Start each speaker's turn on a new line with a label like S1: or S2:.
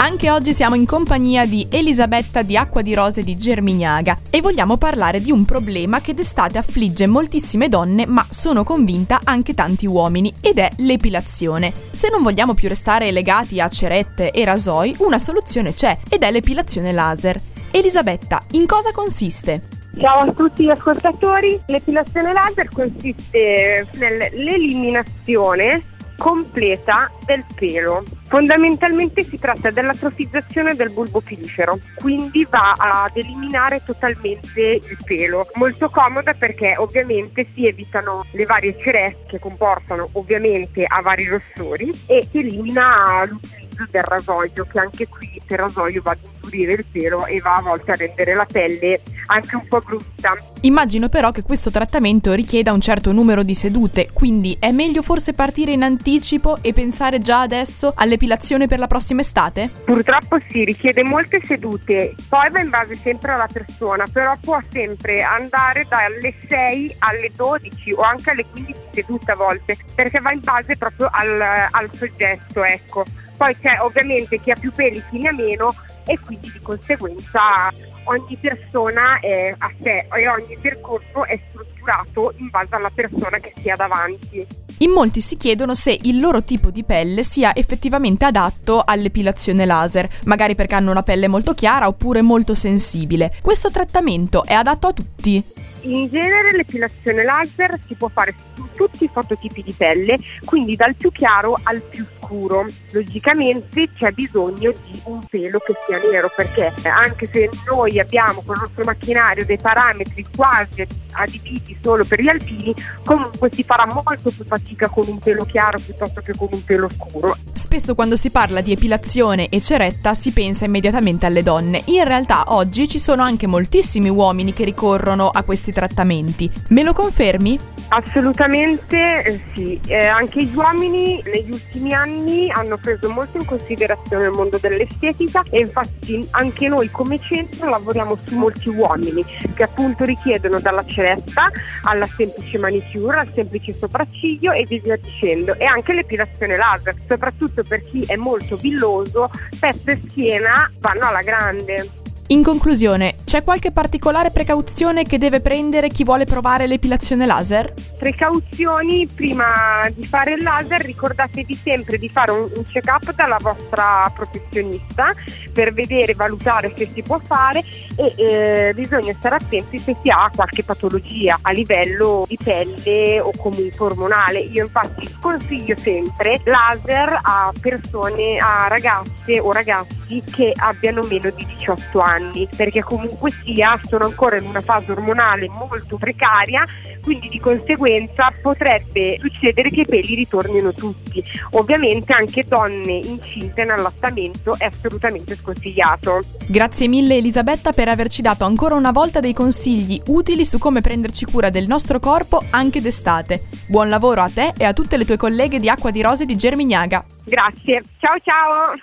S1: Anche oggi siamo in compagnia di Elisabetta di Acqua di Rose di Germignaga e vogliamo parlare di un problema che d'estate affligge moltissime donne, ma sono convinta anche tanti uomini, ed è l'epilazione. Se non vogliamo più restare legati a cerette e rasoi, una soluzione c'è ed è l'epilazione laser. Elisabetta, in cosa consiste?
S2: Ciao a tutti gli ascoltatori, l'epilazione laser consiste nell'eliminazione completa del pelo. Fondamentalmente si tratta dell'atrofizzazione del bulbo pilifero, quindi va ad eliminare totalmente il pelo. Molto comoda perché ovviamente si evitano le varie cerette che comportano ovviamente a vari rossori e si elimina l'utilizzo del rasoio che anche qui per rasoio va ad indurire il pelo e va a volte a rendere la pelle anche un po' brutta.
S1: Immagino però che questo trattamento richieda un certo numero di sedute, quindi è meglio forse partire in anticipo e pensare già adesso all'epilazione per la prossima estate?
S2: Purtroppo sì, richiede molte sedute, poi va in base sempre alla persona, però può sempre andare dalle 6 alle 12 o anche alle 15 sedute a volte, perché va in base proprio al, al soggetto, ecco. Poi c'è ovviamente chi ha più peli, chi ne ha meno e quindi di conseguenza ogni persona è a sé e ogni percorso è strutturato in base alla persona che si davanti.
S1: In molti si chiedono se il loro tipo di pelle sia effettivamente adatto all'epilazione laser, magari perché hanno una pelle molto chiara oppure molto sensibile. Questo trattamento è adatto a tutti?
S2: In genere l'epilazione laser si può fare su tutti i fototipi di pelle, quindi dal più chiaro al più scuro. Logicamente c'è bisogno di un pelo che sia nero perché anche se noi abbiamo con il nostro macchinario dei parametri quasi adibiti solo per gli alpini, comunque si farà molto più fatica con un pelo chiaro piuttosto che con un pelo scuro.
S1: Spesso quando si parla di epilazione e ceretta si pensa immediatamente alle donne. In realtà oggi ci sono anche moltissimi uomini che ricorrono a questi trattamenti. Me lo confermi?
S2: Assolutamente eh, sì, eh, anche gli uomini negli ultimi anni hanno preso molto in considerazione il mondo dell'estetica e infatti anche noi come centro lavoriamo su molti uomini che appunto richiedono dalla ceretta alla semplice manicure, al semplice sopracciglio e via dicendo e anche l'epilazione laser, soprattutto per chi è molto villoso, petto e schiena vanno alla grande.
S1: In conclusione, c'è qualche particolare precauzione che deve prendere chi vuole provare l'epilazione laser?
S2: Precauzioni, prima di fare il laser ricordatevi sempre di fare un, un check-up dalla vostra professionista per vedere, valutare se si può fare e eh, bisogna stare attenti se si ha qualche patologia a livello di pelle o comunque ormonale. Io infatti sconsiglio sempre laser a persone, a ragazze o ragazzi che abbiano meno di 18 anni anni, perché comunque sia sono ancora in una fase ormonale molto precaria, quindi di conseguenza potrebbe succedere che i peli ritornino tutti. Ovviamente anche donne incinte in allattamento è assolutamente sconsigliato.
S1: Grazie mille Elisabetta per averci dato ancora una volta dei consigli utili su come prenderci cura del nostro corpo anche d'estate. Buon lavoro a te e a tutte le tue colleghe di Acqua di Rose di Germignaga.
S2: Grazie, ciao ciao!